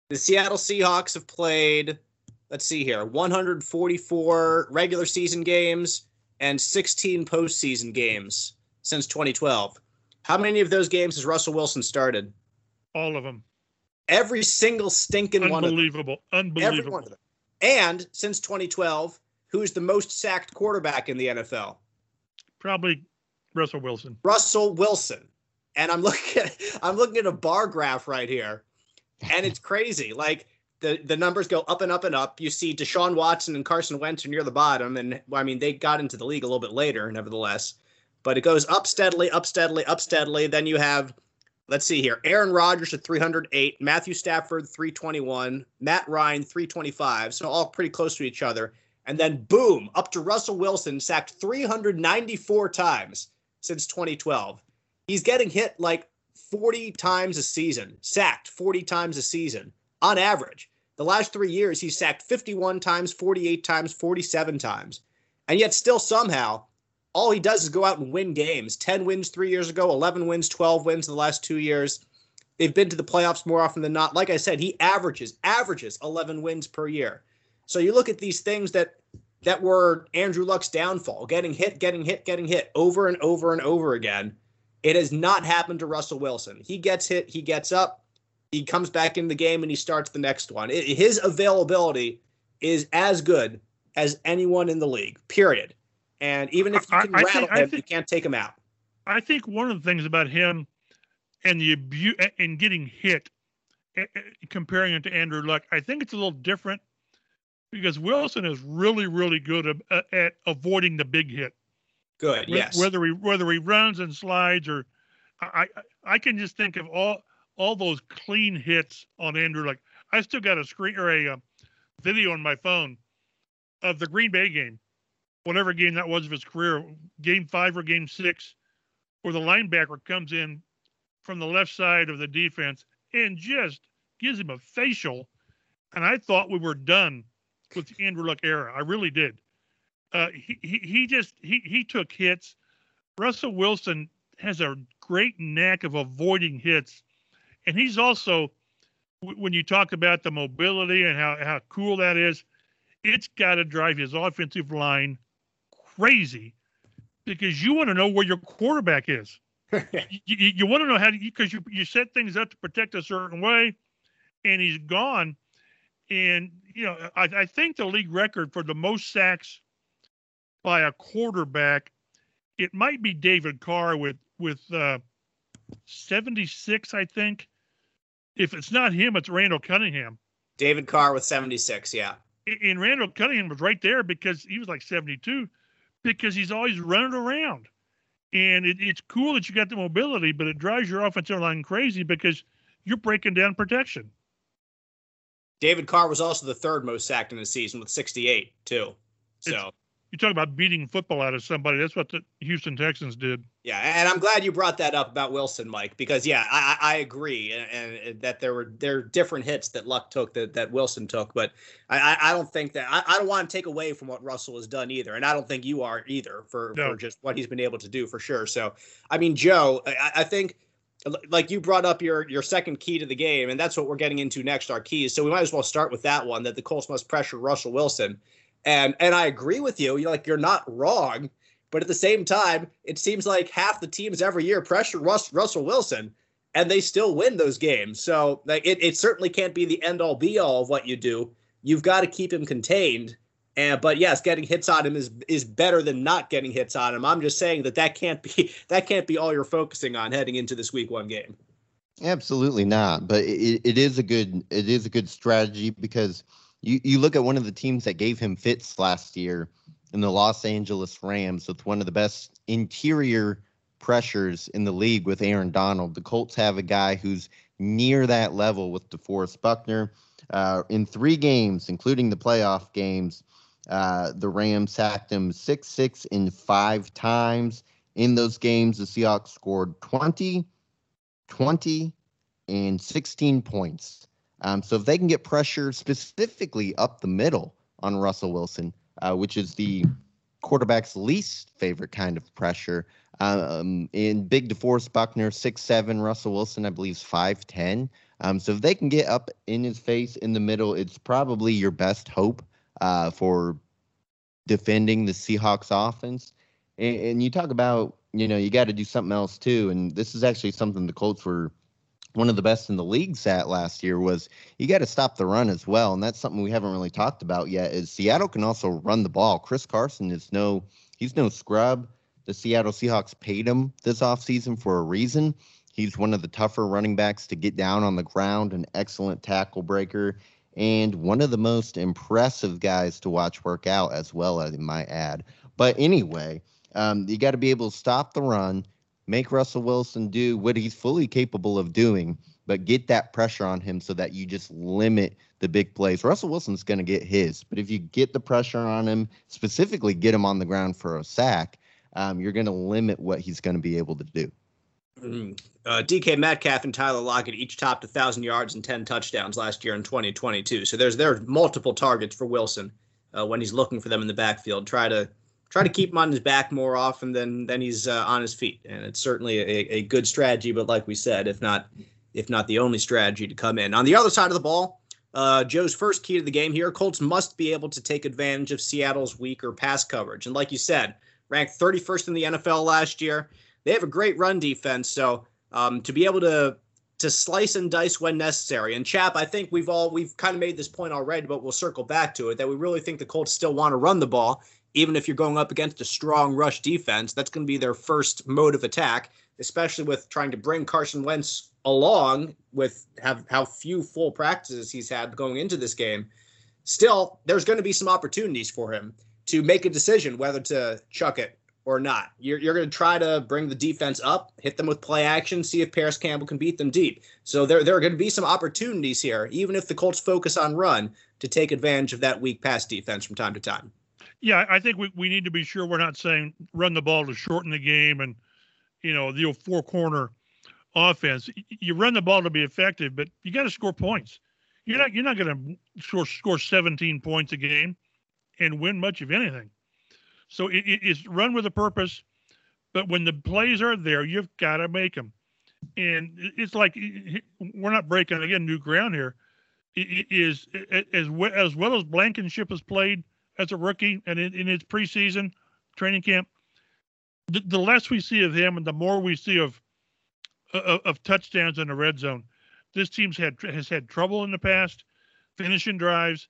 The Seattle Seahawks have played, let's see here, 144 regular season games and 16 postseason games since 2012. How many of those games has Russell Wilson started? All of them. Every single stinking one of them. Unbelievable. Unbelievable. Every one of them. And since 2012, who's the most sacked quarterback in the NFL? Probably Russell Wilson. Russell Wilson. And I'm looking at I'm looking at a bar graph right here. And it's crazy. Like the the numbers go up and up and up. You see Deshaun Watson and Carson Wentz are near the bottom and I mean they got into the league a little bit later nevertheless but it goes up steadily, up steadily, up steadily. Then you have, let's see here, Aaron Rodgers at 308, Matthew Stafford 321, Matt Ryan 325, so all pretty close to each other. And then boom, up to Russell Wilson, sacked 394 times since 2012. He's getting hit like 40 times a season, sacked 40 times a season on average. The last three years, he's sacked 51 times, 48 times, 47 times. And yet, still somehow, all he does is go out and win games 10 wins three years ago, 11 wins, 12 wins in the last two years. They've been to the playoffs more often than not. Like I said, he averages averages 11 wins per year. So you look at these things that that were Andrew Luck's downfall, getting hit, getting hit, getting hit over and over and over again. It has not happened to Russell Wilson. He gets hit, he gets up, he comes back in the game, and he starts the next one. It, his availability is as good as anyone in the league. Period. And even if you can I, I rattle think, him, think, you can't take him out. I think one of the things about him and the abuse and getting hit, comparing it to Andrew Luck, I think it's a little different because Wilson is really, really good at, at avoiding the big hit. Good. Yes. Whether he whether he runs and slides or, I I can just think of all all those clean hits on Andrew. Like I still got a screen or a uh, video on my phone of the Green Bay game, whatever game that was of his career, game five or game six, where the linebacker comes in from the left side of the defense and just gives him a facial. And I thought we were done with the Andrew Luck era. I really did. Uh, he, he he just he he took hits. Russell Wilson has a great knack of avoiding hits, and he's also when you talk about the mobility and how how cool that is, it's got to drive his offensive line crazy because you want to know where your quarterback is. you, you, you want to know how to because you you set things up to protect a certain way, and he's gone. And you know, I, I think the league record for the most sacks by a quarterback, it might be David Carr with with uh, 76, I think. If it's not him, it's Randall Cunningham. David Carr with 76, yeah. And Randall Cunningham was right there because he was like 72 because he's always running around. And it, it's cool that you got the mobility, but it drives your offensive line crazy because you're breaking down protection. David Carr was also the third most sacked in the season with 68 too. So you talk about beating football out of somebody. That's what the Houston Texans did. Yeah, and I'm glad you brought that up about Wilson, Mike, because yeah, I, I agree, and, and, that there were there are different hits that Luck took that, that Wilson took, but I, I don't think that I, I don't want to take away from what Russell has done either, and I don't think you are either for, no. for just what he's been able to do for sure. So I mean, Joe, I, I think like you brought up your your second key to the game, and that's what we're getting into next. Our keys, so we might as well start with that one. That the Colts must pressure Russell Wilson, and and I agree with you. You're like you're not wrong, but at the same time, it seems like half the teams every year pressure Russ, Russell Wilson, and they still win those games. So like it, it certainly can't be the end all be all of what you do. You've got to keep him contained. And but yes, getting hits on him is is better than not getting hits on him. I'm just saying that that can't be that can't be all you're focusing on heading into this week one game. Absolutely not. But it, it is a good it is a good strategy because you you look at one of the teams that gave him fits last year in the Los Angeles Rams with one of the best interior pressures in the league with Aaron Donald. The Colts have a guy who's near that level with DeForest Buckner. Uh, in three games, including the playoff games, uh, the Rams sacked him 6 6 in five times. In those games, the Seahawks scored 20, 20, and 16 points. Um, so if they can get pressure specifically up the middle on Russell Wilson, uh, which is the quarterback's least favorite kind of pressure, um, in Big DeForest Buckner, six seven, Russell Wilson, I believe, is 5'10. Um, so if they can get up in his face in the middle, it's probably your best hope uh, for defending the Seahawks offense. And, and you talk about, you know, you got to do something else too. And this is actually something the Colts were one of the best in the leagues at last year was you got to stop the run as well. And that's something we haven't really talked about yet is Seattle can also run the ball. Chris Carson is no, he's no scrub. The Seattle Seahawks paid him this offseason for a reason. He's one of the tougher running backs to get down on the ground, an excellent tackle breaker and one of the most impressive guys to watch work out as well, I might add. But anyway, um, you got to be able to stop the run, make Russell Wilson do what he's fully capable of doing, but get that pressure on him so that you just limit the big plays. Russell Wilson's going to get his, but if you get the pressure on him, specifically get him on the ground for a sack, um, you're going to limit what he's going to be able to do. Mm. Uh, DK Metcalf and Tyler Lockett each topped 1,000 yards and 10 touchdowns last year in 2022. So there's there are multiple targets for Wilson uh, when he's looking for them in the backfield. Try to try to keep him on his back more often than than he's uh, on his feet, and it's certainly a, a good strategy. But like we said, if not if not the only strategy to come in on the other side of the ball, uh, Joe's first key to the game here: Colts must be able to take advantage of Seattle's weaker pass coverage, and like you said, ranked 31st in the NFL last year. They have a great run defense, so um, to be able to to slice and dice when necessary. And Chap, I think we've all we've kind of made this point already, but we'll circle back to it that we really think the Colts still want to run the ball, even if you're going up against a strong rush defense. That's going to be their first mode of attack, especially with trying to bring Carson Wentz along with have how few full practices he's had going into this game. Still, there's going to be some opportunities for him to make a decision whether to chuck it or not. You're, you're going to try to bring the defense up, hit them with play action, see if Parris Campbell can beat them deep. So there, there are going to be some opportunities here, even if the Colts focus on run, to take advantage of that weak pass defense from time to time. Yeah, I think we, we need to be sure we're not saying run the ball to shorten the game and, you know, the four corner offense. You run the ball to be effective, but you got to score points. You're not you're not going to score score 17 points a game and win much of anything. So it, it's run with a purpose, but when the plays are there, you've got to make them. And it's like we're not breaking again new ground here. It is as well as well as Blankenship has played as a rookie and in, in his preseason training camp. The, the, less we see of him, and the more we see of, of of touchdowns in the red zone. This team's had has had trouble in the past finishing drives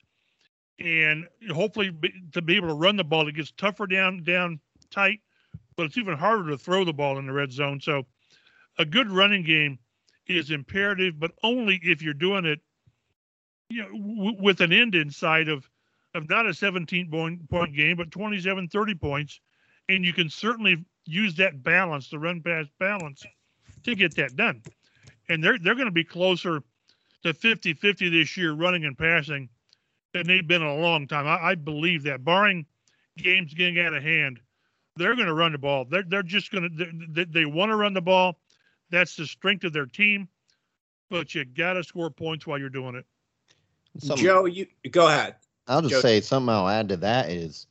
and hopefully to be able to run the ball, it gets tougher down down tight, but it's even harder to throw the ball in the red zone. So, a good running game is imperative, but only if you're doing it, you know, w- with an end in sight of of not a 17 point point game, but 27, 30 points, and you can certainly use that balance, the run pass balance, to get that done. And they're they're going to be closer to 50-50 this year, running and passing than they've been in a long time. I, I believe that, barring games getting out of hand, they're going to run the ball. They're they're just going to they, they want to run the ball. That's the strength of their team. But you got to score points while you're doing it. Something, Joe, you go ahead. I'll just Joe. say something I'll add to that is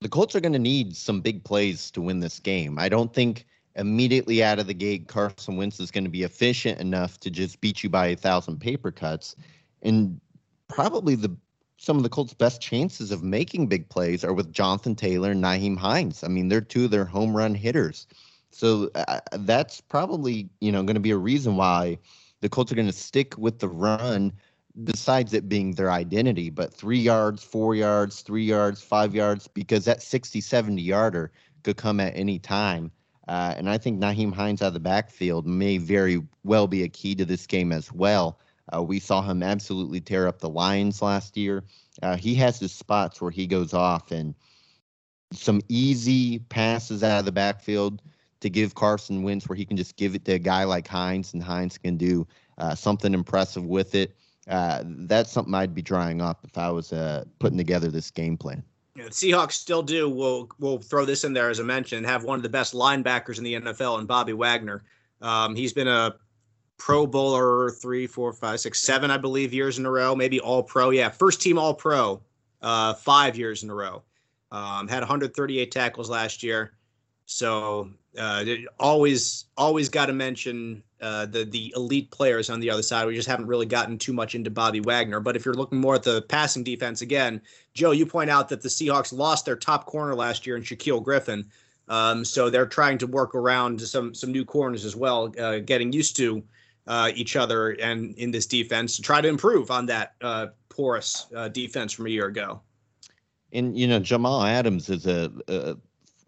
the Colts are going to need some big plays to win this game. I don't think immediately out of the gate Carson Wentz is going to be efficient enough to just beat you by a thousand paper cuts. And probably the some of the Colts' best chances of making big plays are with Jonathan Taylor and Nyheim Hines. I mean, they're two of their home run hitters. So uh, that's probably, you know, going to be a reason why the Colts are going to stick with the run besides it being their identity, but three yards, four yards, three yards, five yards, because that 60, 70 yarder could come at any time. Uh, and I think Nyheim Hines out of the backfield may very well be a key to this game as well. Uh, we saw him absolutely tear up the Lions last year. Uh, he has his spots where he goes off and some easy passes out of the backfield to give Carson Wentz where he can just give it to a guy like Hines and Hines can do uh, something impressive with it. Uh, that's something I'd be drawing up if I was uh, putting together this game plan. Yeah, the Seahawks still do. We'll we'll throw this in there as I mentioned. Have one of the best linebackers in the NFL, and Bobby Wagner. Um, he's been a Pro Bowler three, four, five, six, seven, I believe, years in a row. Maybe All Pro. Yeah, first team All Pro, uh, five years in a row. Um, had 138 tackles last year. So uh, always, always got to mention uh, the the elite players on the other side. We just haven't really gotten too much into Bobby Wagner. But if you're looking more at the passing defense again, Joe, you point out that the Seahawks lost their top corner last year in Shaquill Griffin. Um, so they're trying to work around some some new corners as well, uh, getting used to uh, each other and in this defense to try to improve on that uh, porous uh, defense from a year ago. And you know, Jamal Adams is a, a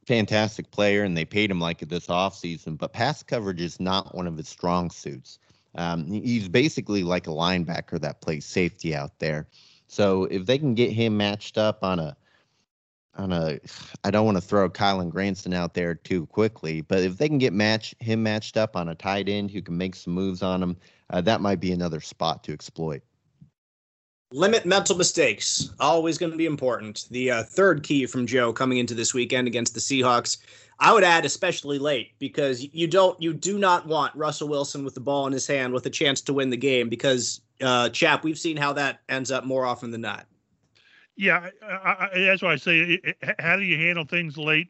fantastic player, and they paid him like it this offseason. But pass coverage is not one of his strong suits. Um, he's basically like a linebacker that plays safety out there. So if they can get him matched up on a on a I don't want to throw Kylen Granson out there too quickly, but if they can get match him matched up on a tight end who can make some moves on him, uh, that might be another spot to exploit. Limit mental mistakes. Always going to be important. The uh, third key from Joe coming into this weekend against the Seahawks. I would add especially late because you don't you do not want Russell Wilson with the ball in his hand with a chance to win the game because uh, chap we've seen how that ends up more often than not. Yeah, I, I, that's why I say, how do you handle things late,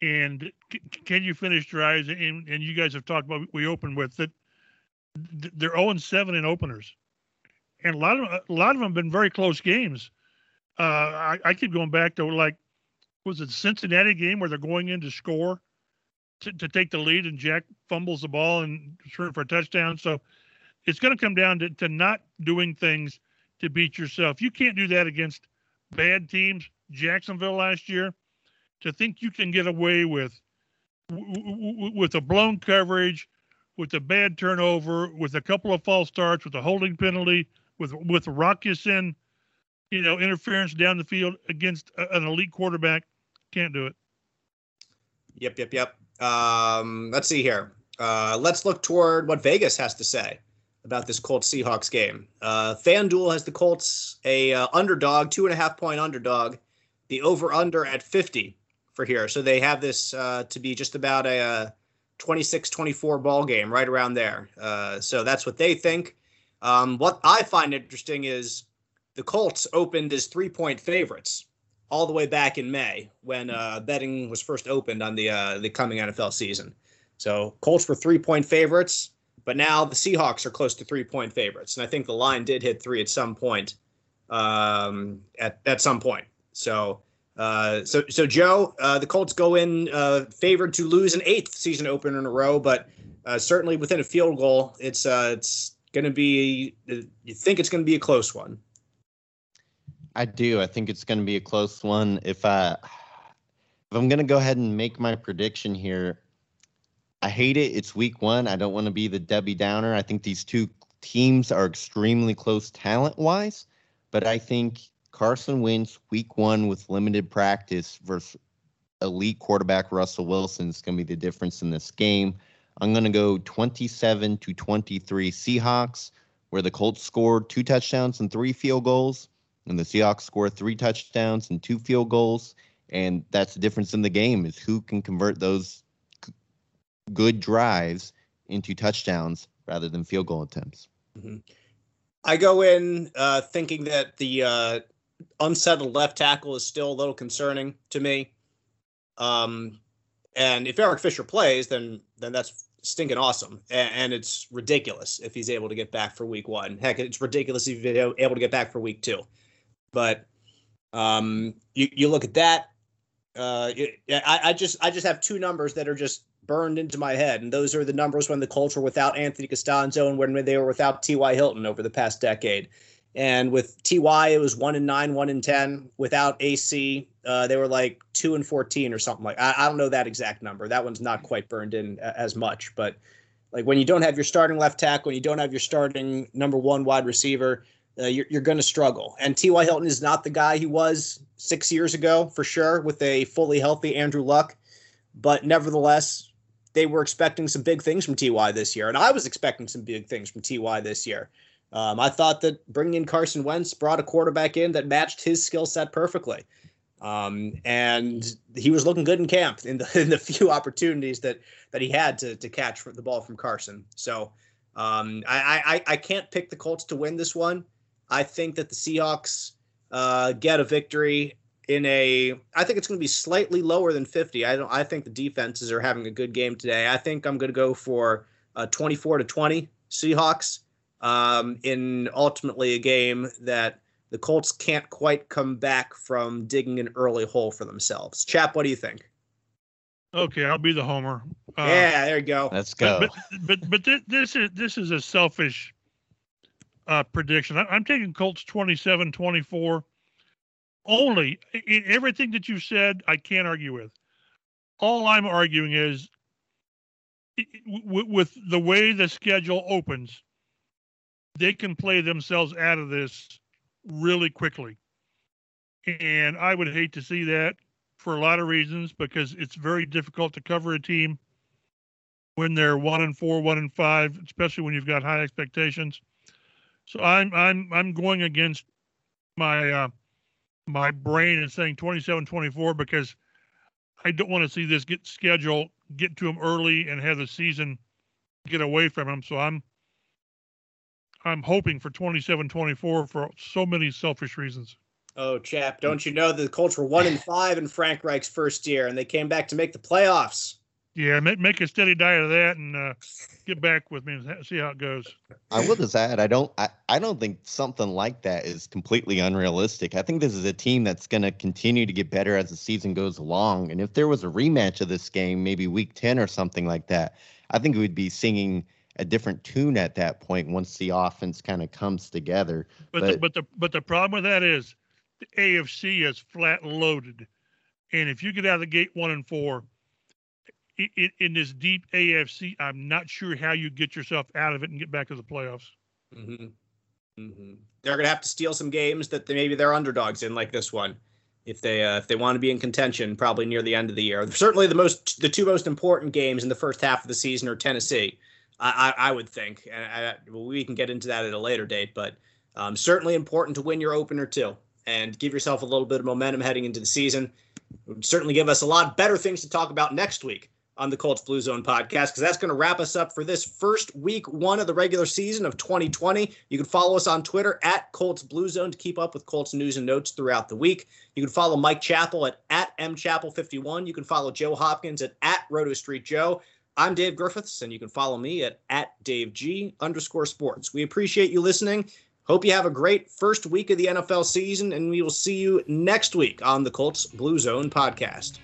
and c- can you finish drives? And and you guys have talked about we opened with that they're 0 and 7 in openers, and a lot of a lot of them have been very close games. Uh, I, I keep going back to like was it the Cincinnati game where they're going in to score to, to take the lead and Jack fumbles the ball and for a touchdown. So it's going to come down to, to not doing things to beat yourself. You can't do that against bad teams. Jacksonville last year, to think you can get away with with a blown coverage, with a bad turnover, with a couple of false starts, with a holding penalty, with with in, you know, interference down the field against an elite quarterback, can't do it. Yep, yep, yep. Um, let's see here. Uh, let's look toward what Vegas has to say about this Colts Seahawks game. Uh, FanDuel has the Colts a uh, underdog, two and a half point underdog. The over under at 50 for here. So they have this uh, to be just about a, uh, 26 24 ball game, right around there. Uh, so that's what they think. Um, what I find interesting is the Colts opened as three point favorites all the way back in May when uh, betting was first opened on the uh, the coming NFL season. So Colts were three point favorites, but now the Seahawks are close to three point favorites, and I think the line did hit three at some point. Um, at at some point. So. Uh, so, so Joe, uh, the Colts go in uh, favored to lose an eighth season opener in a row, but uh, certainly within a field goal, it's uh, it's going to be. Uh, you think it's going to be a close one? I do. I think it's going to be a close one. If I if I'm going to go ahead and make my prediction here, I hate it. It's week 1. I don't want to be the Debbie Downer. I think these two teams are extremely close talent-wise, but I think Carson Wentz week 1 with limited practice versus elite quarterback Russell Wilson is going to be the difference in this game. I'm going to go 27 to 23 Seahawks, where the Colts scored two touchdowns and three field goals and the Seahawks score three touchdowns and two field goals, and that's the difference in the game is who can convert those good drives into touchdowns rather than field goal attempts. Mm-hmm. I go in uh, thinking that the uh, unsettled left tackle is still a little concerning to me. Um, and if Eric Fisher plays, then then that's stinking awesome, and, it's ridiculous if he's able to get back for Week One. Heck, it's ridiculous if he's able to get back for Week Two. But um, you you look at that. Uh, it, I, I just I just have two numbers that are just burned into my head, and those are the numbers when the Colts were without Anthony Castonzo and when they were without T.Y. Hilton over the past decade. And with Ty, it was one and nine, one and ten. Without AC, uh, they were like two and fourteen or something like. I, I don't know that exact number. That one's not quite burned in as much. But like when you don't have your starting left tackle, when you don't have your starting number one wide receiver, uh, you're, you're going to struggle. And T.Y. Hilton is not the guy he was six years ago, for sure, with a fully healthy Andrew Luck. But nevertheless, they were expecting some big things from Ty this year, and I was expecting some big things from Ty this year. Um, I thought that bringing in Carson Wentz brought a quarterback in that matched his skill set perfectly, um, and he was looking good in camp in the in the few opportunities that that he had to to catch the ball from Carson. So um, I, I I can't pick the Colts to win this one. I think that the Seahawks uh, get a victory in a. I think it's going to be slightly lower than 50. I don't. I think the defenses are having a good game today. I think I'm going to go for uh, 24 to 20 Seahawks um, in ultimately a game that the Colts can't quite come back from digging an early hole for themselves. Chap, what do you think? Okay, I'll be the homer. Uh, yeah, there you go. Let's go. But but but, but this is this is a selfish uh, prediction. I, am taking Colts 27 24. Only in everything that you said, I can't argue with. All I'm arguing is with the way the schedule opens, they can play themselves out of this really quickly. And I would hate to see that for a lot of reasons because it's very difficult to cover a team when they're one and four, one and five, especially when you've got high expectations. So I'm I'm I'm going against my uh, my brain and saying 27-24 because I don't want to see this get schedule get to them early and have the season get away from them. So I'm I'm hoping for 27-24 for so many selfish reasons. Oh, chap, don't you know the Colts were one and five in Frank Reich's first year, and they came back to make the playoffs. Yeah, make make a steady diet of that, and uh, get back with me and see how it goes. I will just add, I don't, I, I don't think something like that is completely unrealistic. I think this is a team that's going to continue to get better as the season goes along. And if there was a rematch of this game, maybe Week Ten or something like that, I think we'd be singing a different tune at that point once the offense kind of comes together. But but the, but the but the problem with that is the AFC is flat loaded, and if you get out of the gate one and four in, in this deep AFC, I'm not sure how you get yourself out of it and get back to the playoffs. Mm-hmm. Mm-hmm. They're gonna have to steal some games that they, maybe they're underdogs in, like this one, if they uh, if they want to be in contention, probably near the end of the year. Certainly, the most the two most important games in the first half of the season are Tennessee. I, I, would think, and I, we can get into that at a later date, but um, certainly important to win your opener too and give yourself a little bit of momentum heading into the season. It would certainly give us a lot better things to talk about next week on the Colts Blue Zone podcast because that's going to wrap us up for this first week one of the regular season of 2020. You can follow us on Twitter at Colts Blue Zone to keep up with Colts news and notes throughout the week. You can follow Mike Chappell at, at mchappell51. You can follow Joe Hopkins at, at Roto Street Joe. I'm Dave Griffiths, and you can follow me at, at Dave G underscore sports. We appreciate you listening. Hope you have a great first week of the NFL season, and we will see you next week on the Colts Blue Zone podcast.